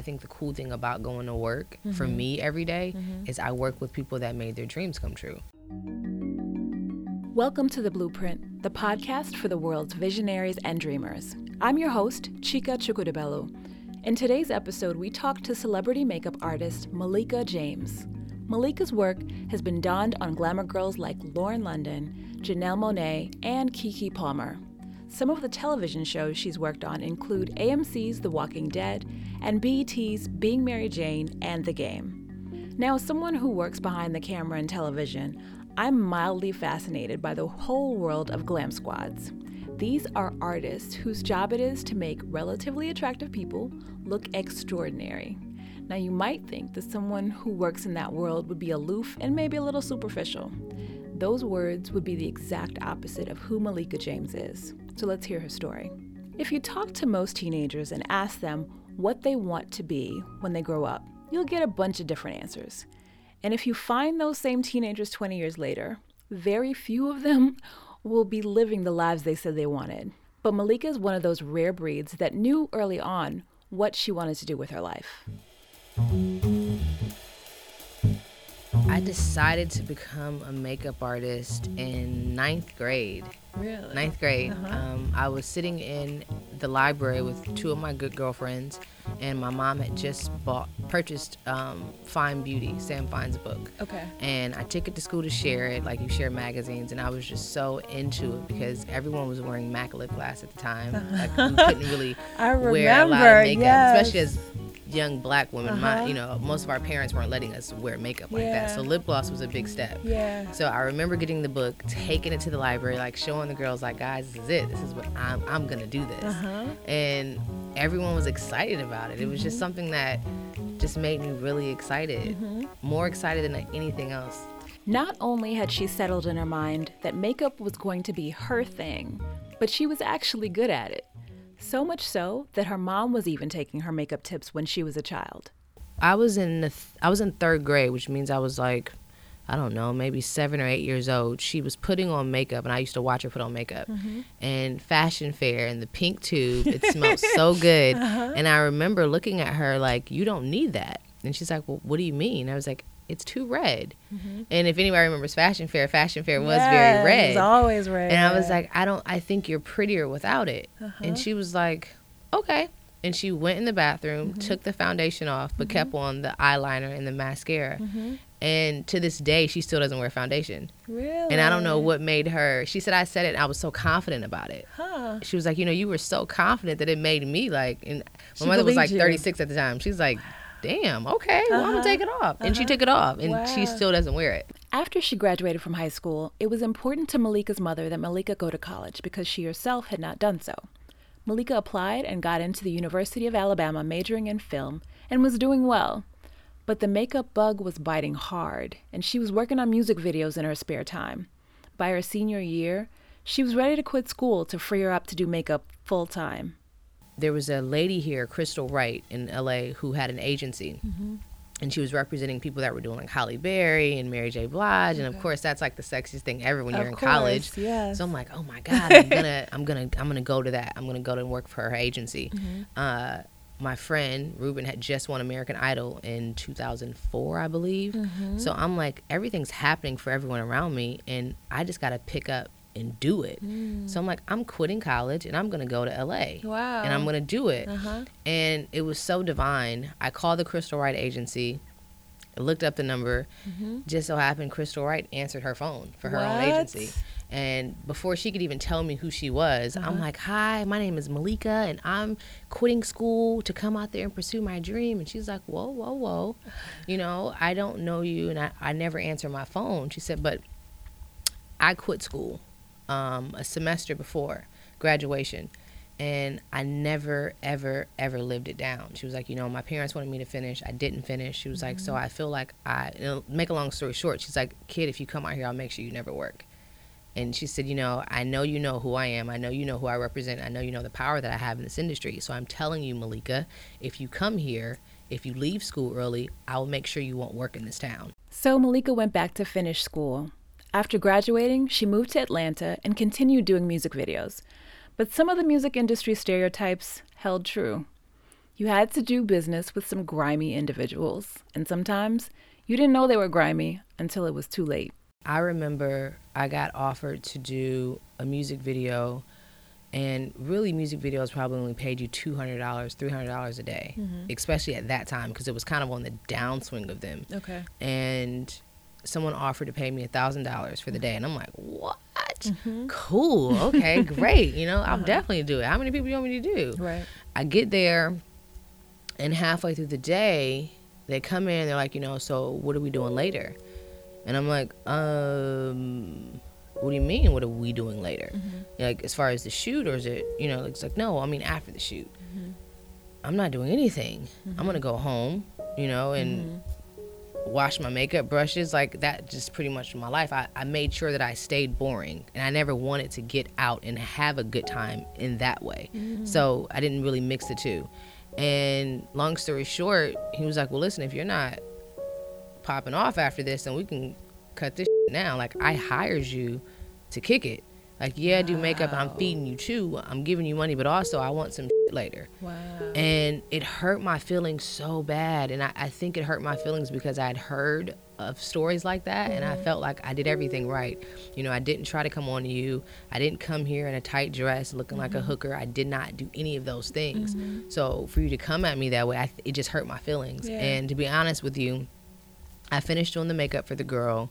I think the cool thing about going to work mm-hmm. for me every day mm-hmm. is I work with people that made their dreams come true. Welcome to The Blueprint, the podcast for the world's visionaries and dreamers. I'm your host, Chika Chukwudibelu. In today's episode, we talk to celebrity makeup artist Malika James. Malika's work has been donned on glamour girls like Lauren London, Janelle Monáe, and Keke Palmer. Some of the television shows she's worked on include AMC's The Walking Dead and BET's Being Mary Jane and The Game. Now, as someone who works behind the camera in television, I'm mildly fascinated by the whole world of glam squads. These are artists whose job it is to make relatively attractive people look extraordinary. Now, you might think that someone who works in that world would be aloof and maybe a little superficial. Those words would be the exact opposite of who Malika James is. So let's hear her story. If you talk to most teenagers and ask them what they want to be when they grow up, you'll get a bunch of different answers. And if you find those same teenagers 20 years later, very few of them will be living the lives they said they wanted. But Malika is one of those rare breeds that knew early on what she wanted to do with her life. I decided to become a makeup artist in ninth grade. Really? Ninth grade. Uh-huh. Um, I was sitting in the library with two of my good girlfriends, and my mom had just bought, purchased um, Fine Beauty, Sam Fine's book. Okay. And I took it to school to share it, like you share magazines, and I was just so into it because everyone was wearing MAC lip glass at the time. Like, we couldn't really wear a lot of makeup, yes. especially as young black women, uh-huh. my, you know, most of our parents weren't letting us wear makeup like yeah. that. So lip gloss was a big step. Yeah. So I remember getting the book, taking it to the library, like showing the girls, like, guys, this is it. This is what I'm, I'm gonna do this. Uh-huh. And everyone was excited about it. It was mm-hmm. just something that just made me really excited, mm-hmm. more excited than anything else. Not only had she settled in her mind that makeup was going to be her thing, but she was actually good at it. So much so that her mom was even taking her makeup tips when she was a child. I was in the th- I was in third grade, which means I was like, I don't know, maybe seven or eight years old. She was putting on makeup, and I used to watch her put on makeup. Mm-hmm. And fashion fair and the pink tube, it smelled so good. Uh-huh. And I remember looking at her like, "You don't need that." And she's like, "Well, what do you mean?" I was like, it's too red. Mm-hmm. And if anybody remembers Fashion Fair, Fashion Fair was yes, very red. It was always red. And I was like, I don't. I think you're prettier without it. Uh-huh. And she was like, okay. And she went in the bathroom, mm-hmm. took the foundation off, but mm-hmm. kept on the eyeliner and the mascara. Mm-hmm. And to this day, she still doesn't wear foundation. Really? And I don't know what made her. She said I said it. and I was so confident about it. Huh. She was like, you know, you were so confident that it made me like. And my she mother was like 36 you. at the time. She's like, damn, okay, well, uh-huh. I'm gonna take it off. And uh-huh. she took it off, and wow. she still doesn't wear it. After she graduated from high school, it was important to Malika's mother that Malika go to college because she herself had not done so. Malika applied and got into the University of Alabama, majoring in film, and was doing well. But the makeup bug was biting hard, and she was working on music videos in her spare time. By her senior year, she was ready to quit school to free her up to do makeup full time there was a lady here, Crystal Wright in LA, who had an agency. Mm-hmm. And she was representing people that were doing like Halle Berry and Mary J. Blige, and of course that's like the sexiest thing ever when you're in course, college. Yes. So I'm like, oh my god, I'm gonna, I'm gonna, I'm gonna go to that. I'm gonna go to work for her agency. Mm-hmm. Uh, my friend Ruben had just won American Idol in 2004, I believe. Mm-hmm. So I'm like, everything's happening for everyone around me, and I just got to pick up and do it. Mm. So I'm like, I'm quitting college and I'm gonna go to LA. Wow. And I'm gonna do it. Uh-huh. And it was so divine. I called the Crystal Wright agency, looked up the number. Mm-hmm. Just so happened Crystal Wright answered her phone for her what? own agency. And before she could even tell me who she was, uh-huh. I'm like, Hi, my name is Malika, and I'm quitting school to come out there and pursue my dream. And she's like, Whoa, whoa, whoa. You know, I don't know you, and I, I never answer my phone. She said, But I quit school um, a semester before graduation. And I never, ever, ever lived it down. She was like, you know, my parents wanted me to finish. I didn't finish. She was mm-hmm. like, so mm-hmm. I feel like I, make a long story short, she's like, kid, if you come out here, I'll make sure you never work. And she said, you know, I know you know who I am. I know you know who I represent. I know you know the power that I have in this industry. So I'm telling you, Malika, if you come here, if you leave school early, I will make sure you won't work in this town. So Malika went back to finish school. After graduating, she moved to Atlanta and continued doing music videos. But some of the music industry stereotypes held true. You had to do business with some grimy individuals, and sometimes you didn't know they were grimy until it was too late. I remember I got offered to do a music video, and really, music videos probably only paid you $200, $300 a day, Mm-hmm. especially at that time because it was kind of on the downswing of them. Okay. And someone offered to pay me a $1,000 for the day, and I'm like, what? Mm-hmm. Cool. Okay, great. You know, Uh-huh. I'll definitely do it. How many people do you want me to do? Right. I get there, and halfway through the day, they come in. They're like, you know, so what are we doing later? And I'm like, um, what do you mean? What are we doing later? Like, as far as the shoot, or is it, you know, it's like, no, I mean after the shoot. I'm not doing anything. I'm gonna go home, you know, and wash my makeup brushes like that just pretty much my life. I, I made sure that i stayed boring and i never wanted to get out and have a good time in that way. Mm-hmm. So i didn't really mix the two. And long story short he was like well listen if you're not popping off after this then we can cut this now like i hired you to kick it. Like yeah I do makeup i'm feeding you too. I'm giving you money but also i want some later. Wow. and it hurt my feelings so bad. And I, I think it hurt my feelings because i had heard of stories like that and i mm-hmm. felt like i did everything right. You know i didn't try to come on to you. I didn't come here in a tight dress looking like a mm-hmm. hooker. I did not do any of those things. Mm-hmm. So for you to come at me that way I, it just hurt my feelings. Yeah. and to be honest with you i finished doing the makeup for the girl.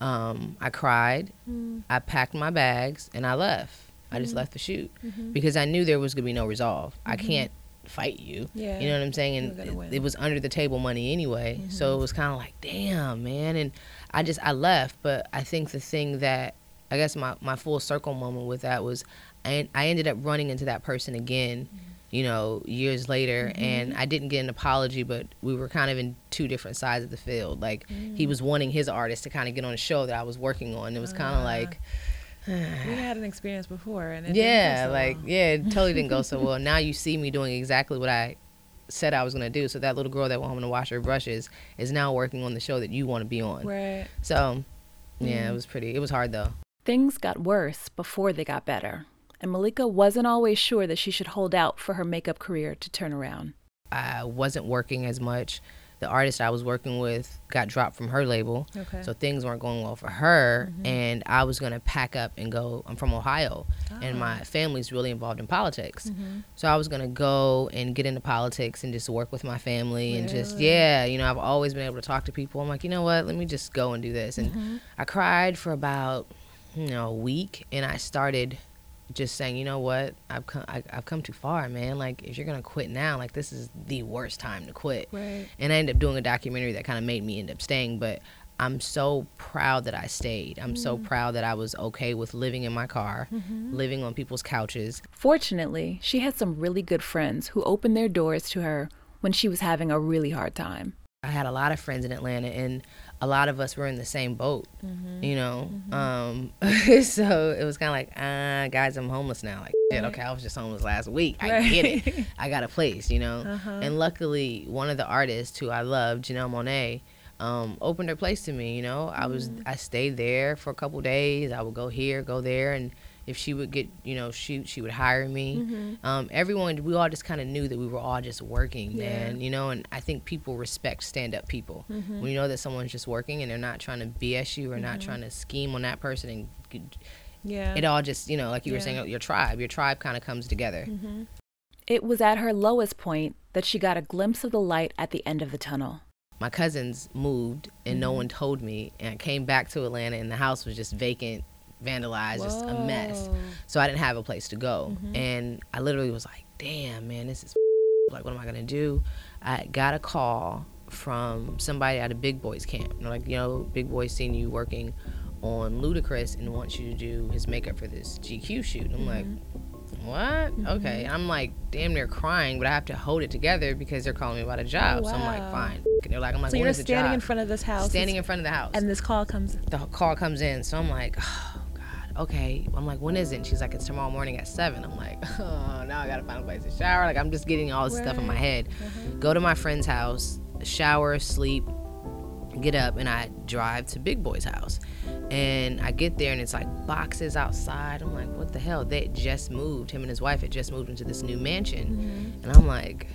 Um, i cried. Mm. I packed my bags and i left i just left the shoot because i knew there was going to be no resolve. I can't fight you. Yeah. you know what i'm saying? And it, it was under the table money anyway. So it was kind of like damn man. And i just i left. But i think the thing that i guess my, my full circle moment with that was I, I ended up running into that person again you know years later. And i didn't get an apology but we were kind of in two different sides of the field. Like he was wanting his artist to kind of get on a show that i was working on. It was kind of like We had an experience before, and it yeah, didn't go so like well. yeah, it totally didn't go so well. Now you see me doing exactly what I said I was gonna do. So that little girl that went home to wash her brushes is now working on the show that you want to be on. right. So yeah, it mm. was pretty. It was hard though. Things got worse before they got better, and Malika wasn't always sure that she should hold out for her makeup career to turn around. I wasn't working as much. The artist I was working with got dropped from her label. Okay. So things weren't going well for her, mm-hmm. and I was gonna pack up and go. I'm from Ohio, and my ah. family's really involved in politics. Mm-hmm. So I was gonna go and get into politics and just work with my family and just yeah, you know, I've always been able to talk to people. I'm like, you know what? Let me just go and do this. And mm-hmm. I cried for about you know a week, and I started just saying, you know what? I've come, I, I've come too far, man. Like if you're gonna quit now, like this is the worst time to quit Right. and I ended up doing a documentary that kind of made me end up staying. But I'm so proud that I stayed. I'm so mm-hmm. proud that I was okay with living in my car, mm-hmm. living on people's couches. Fortunately, she had some really good friends who opened their doors to her when she was having a really hard time. I had a lot of friends in Atlanta, and a lot of us were in the same boat. You know, um, so it was kind of like, uh, guys, I'm homeless now. Like, shit, okay, I was just homeless last week. I get it. I got a place, you know. And luckily, one of the artists who I love, Janelle Monáe, um, opened her place to me. You know, I was I stayed there for a couple days. I would go here, go there, and if she would get, you know, she she would hire me. Mm-hmm. Um, everyone, we all just kind of knew that we were all just working, Yeah. man. You know, and I think people respect stand up people mm-hmm. when you know that someone's just working and they're not trying to BS you or not mm-hmm. trying to scheme on that person and. get- Yeah. It all just, you know, like you were saying, oh, your tribe, your tribe kind of comes together. It was at her lowest point that she got a glimpse of the light at the end of the tunnel. my cousins moved and no one told me and I came back to Atlanta and the house was just vacant, vandalized, just a mess. So I didn't have a place to go. Mm-hmm. And I literally was like, damn, man, this is like, what am I going to do? I got a call from somebody at a Big Boi's camp. And they're like, you know, Big Boi's seen you working on Ludacris and wants you to do his makeup for this GQ shoot. I'm like, mm-hmm. what? Mm-hmm. Okay. And I'm like, damn near crying, but I have to hold it together because they're calling me about a job. So I'm like, fine. And they're like, I'm like, So you're standing in front of this house, standing in front of the house. and this call comes. the call comes in. So I'm like, oh, okay. I'm like, when is it? And she's like, it's tomorrow morning at 7. I'm like, oh, now I got to find a place to shower. Like, I'm just getting all this stuff in my Right. head. Go to my friend's house, shower, sleep. get up and I drive to Big Boi's house. And I get there and it's like boxes outside. I'm like, what the hell? They just moved. Him and his wife had just moved into this new mansion. Mm-hmm. And I'm like,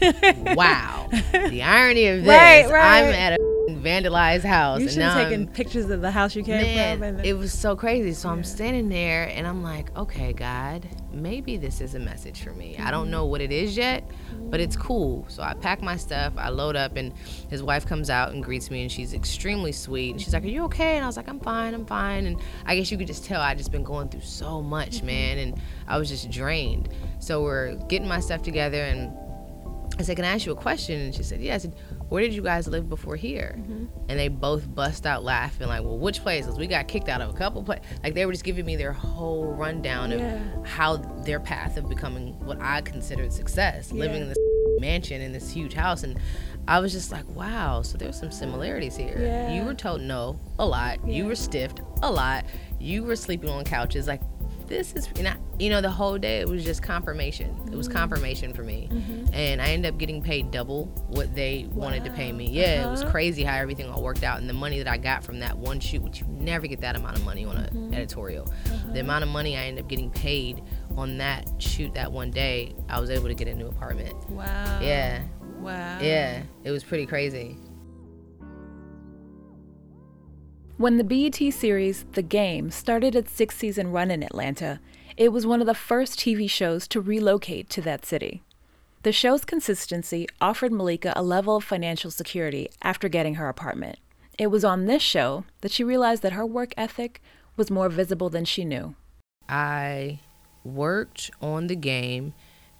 wow. the irony of this. Right, right. I'm at a vandalized house. You should have taken I'm, pictures of the house you came man, from. And it was so crazy. So yeah. I'm standing there and I'm like, okay, God, maybe this is a message for me. Mm-hmm. I don't mm-hmm. know what it is yet, but it's cool. So I pack my stuff, I load up, and his wife comes out and greets me, and she's extremely sweet. And she's like, Are you okay? And I was like, I'm fine, I'm fine. And I guess you could just tell I just been going through so much, mm-hmm. man, and I was just drained. So we're getting my stuff together, and I said, Can I ask you a question? And she said, Yeah. I said, where did you guys live before here? Mm-hmm. And they both bust out laughing, like, well, which places? We got kicked out of a couple places. Like, they were just giving me their whole rundown yeah. of how their path of becoming what I considered success, yeah. living in this mansion in this huge house. And I was just like, wow, so there's some similarities here. Yeah. You were told no a lot. You were stiffed a lot. You were sleeping on couches. Like, this is you know, you know the whole day it was just confirmation it was mm-hmm. confirmation for me mm-hmm. and i ended up getting paid double what they wow. wanted to pay me yeah uh-huh. it was uh-huh. crazy how everything all worked out and the money that i got from that one shoot which you never get that amount of money on an mm-hmm. editorial uh-huh. the amount of money i ended up getting paid on that shoot that one day i was able to get a new apartment wow yeah wow yeah it was pretty crazy When the BET series The Game started its six season run in Atlanta, it was one of the first TV shows to relocate to that city. The show's consistency offered Malika a level of financial security after getting her apartment. It was on this show that she realized that her work ethic was more visible than she knew. I worked on the game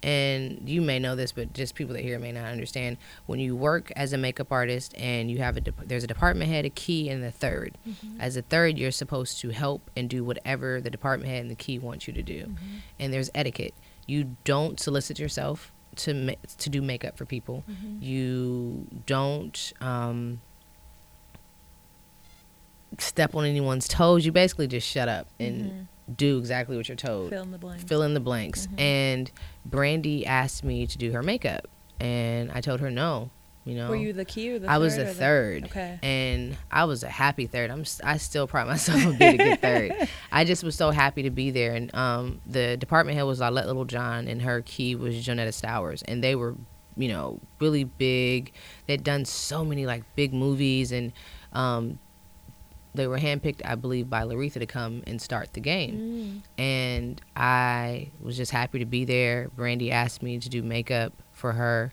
and you may know this but just people that hear may not understand. When you work as a makeup artist and you have a de- there's a department head a key and a 3rd mm-hmm. as a third you're supposed to help and do whatever the department head and the key wants you to do. Mm-hmm. and there's etiquette. You don't solicit yourself to ma- to do makeup for people. Mm-hmm. you don't um, step on anyone's toes. You basically just shut up and mm-hmm do exactly what you're told. Fill in the blanks. Fill in the blanks. Mm-hmm. And Brandy asked me to do her makeup, and I told her no. You know, were you the key or the? I was the third. The... Okay. And I was a happy third. I'm. I still pride myself on being a good third. I just was so happy to be there. And um, the department head was Lilette Littlejohn, and her key was Jonetta Stowers, and they were, you know, really big. They'd done so many like big movies and um, they were handpicked, I believe, by Laretha to come and start the game. Mm. And I was just happy to be there. Brandy asked me to do makeup for her.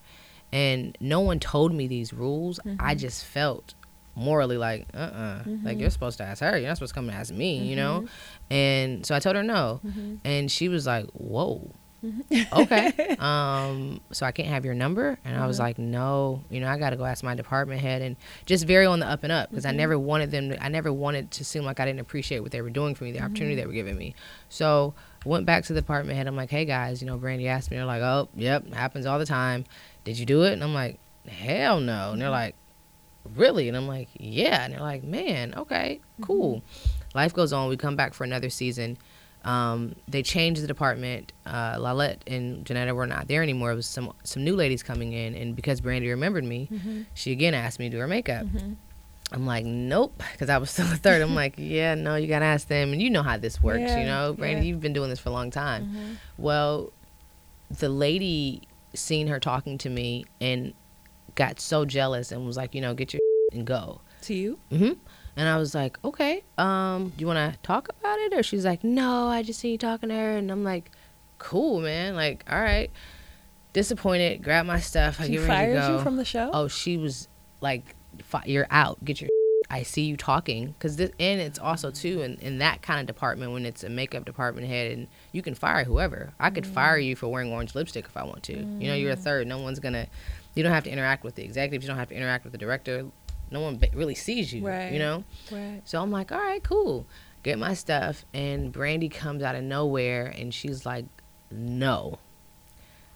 And no one told me these rules. Mm-hmm. I just felt morally like, uh uh-uh. uh mm-hmm. Like, you're supposed to ask her. You're not supposed to come and ask me, mm-hmm. you know? Mm-hmm. And so I told her no. Mm-hmm. And she was like, whoa okay. Um, so I can't have your number. And mm-hmm. I was mm-hmm. like, no, you know, I got to go ask my department head and just very on the up and up because mm-hmm. I never wanted them, to, I never wanted to seem like I didn't appreciate what they were doing for me, the mm-hmm. opportunity they were giving me. So went back to the department head. I'm like, hey guys, you know, Brandy asked me. They're like, oh, yep, happens all the time. Did you do it? And I'm like, hell no. And they're mm-hmm. like, really? And I'm like, yeah. And they're like, man, okay, cool. Mm-hmm. Life goes on. We come back for another season um, they changed the department. Uh, Lilette and Janetta were not there anymore. It was some some new ladies coming in, and because Brandy remembered me, mm-hmm. she again asked me to do her makeup. Mm-hmm. I'm like, nope, because I was still a third. I'm like, yeah, no, you gotta ask them, and you know how this works, yeah, you know, Brandy, yeah. you've been doing this for a long time. Mm-hmm. Well, the lady seen her talking to me and got so jealous and was like, you know, get your and go. To you? Mm-hmm. And I was like, okay, um, do you want to talk about it? Or she's like, no, I just see you talking to her. And I'm like, cool, man. Like, all right. Disappointed. Grab my stuff. I she get ready to go. you from the show. Oh, she was like, you're out. Get your. I see you talking because this, and it's also too in, in that kind of department when it's a makeup department head and you can fire whoever. I could mm. fire you for wearing orange lipstick if I want to. Mm. You know, you're a mm. third. No one's gonna. You don't have to interact with the executives. You don't have to interact with the director no one really sees you, right. you know? Right. So I'm like, all right, cool. Get my stuff. And Brandy comes out of nowhere and she's like, no.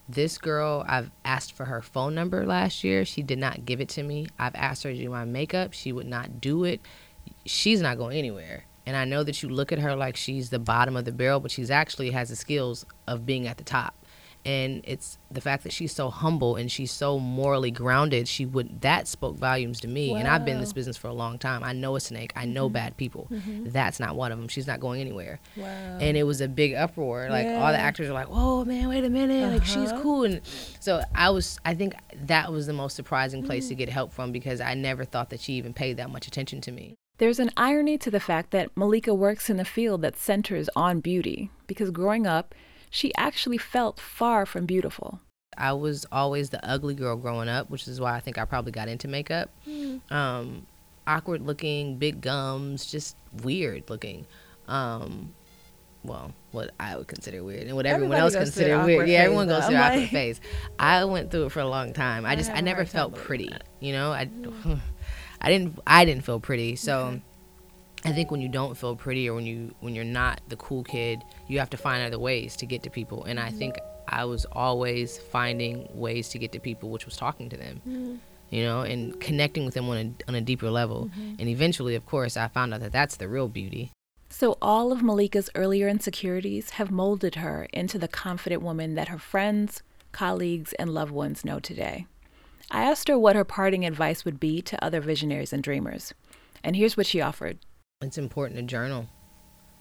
This girl, I've asked for her phone number last year. She did not give it to me. I've asked her to do my makeup. She would not do it. She's not going anywhere. And I know that you look at her like she's the bottom of the barrel, but she's actually has the skills of being at the top. And it's the fact that she's so humble and she's so morally grounded she would that spoke volumes to me wow. and i've been in this business for a long time i know a snake i know mm-hmm. bad people mm-hmm. that's not one of them she's not going anywhere wow. and it was a big uproar like yeah. all the actors are like whoa man wait a minute uh-huh. like she's uh-huh. cool and so i was i think that was the most surprising place mm. to get help from because i never thought that she even paid that much attention to me there's an irony to the fact that Malika works in a field that centers on beauty because growing up, she actually felt far from beautiful. I was always the ugly girl growing up, which is why I think I probably got into makeup. Mm. Um, awkward looking, big gums, just weird looking. Um, well, what I would consider weird and what everyone else considered weird. Yeah, everyone goes through like... awkward phase. I went through it for a long time. I just I, I never felt pretty. You know, I mm. I didn't I didn't feel pretty. So okay. I think when you don't feel pretty or when you when you're not the cool kid, you have to find other ways to get to people. And I mm-hmm. think I was always finding ways to get to people, which was talking to them. Mm-hmm. You know, and connecting with them on a, on a deeper level. Mm-hmm. And eventually, of course, I found out that that's the real beauty. So, all of Malika's earlier insecurities have molded her into the confident woman that her friends, colleagues, and loved ones know today. I asked her what her parting advice would be to other visionaries and dreamers. And here's what she offered it's important to journal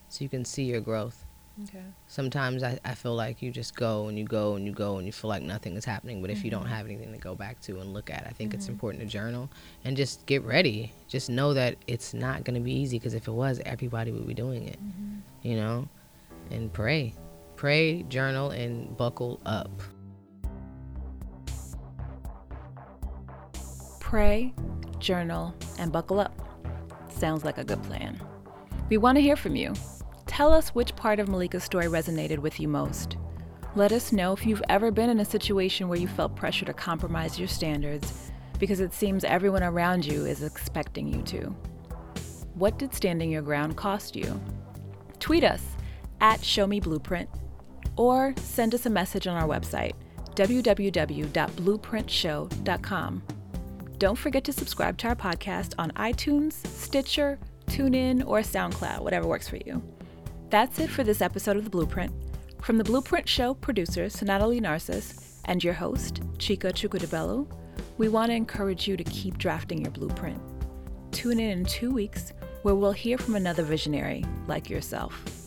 so you can see your growth. Okay. Sometimes I, I feel like you just go and you go and you go and you feel like nothing is happening. But if mm-hmm. you don't mm-hmm. have anything to go back to and look at, I think mm-hmm. it's important to journal and just get ready. Just know that it's not going to be easy because if it was, everybody would be doing it. Mm-hmm. You know? And pray. Pray, journal, and buckle up. Pray, journal, and buckle up. Sounds like a good plan. We want to hear from you. Tell us which part of Malika's story resonated with you most. Let us know if you've ever been in a situation where you felt pressure to compromise your standards because it seems everyone around you is expecting you to. What did standing your ground cost you? Tweet us at ShowMeBlueprint or send us a message on our website, www.blueprintshow.com. Don't forget to subscribe to our podcast on iTunes, Stitcher, TuneIn, or SoundCloud, whatever works for you. That's it for this episode of The Blueprint. From The Blueprint Show producers Natalie Narcis and your host, Chika Chukudebelu, we want to encourage you to keep drafting your blueprint. Tune in in two weeks where we'll hear from another visionary like yourself.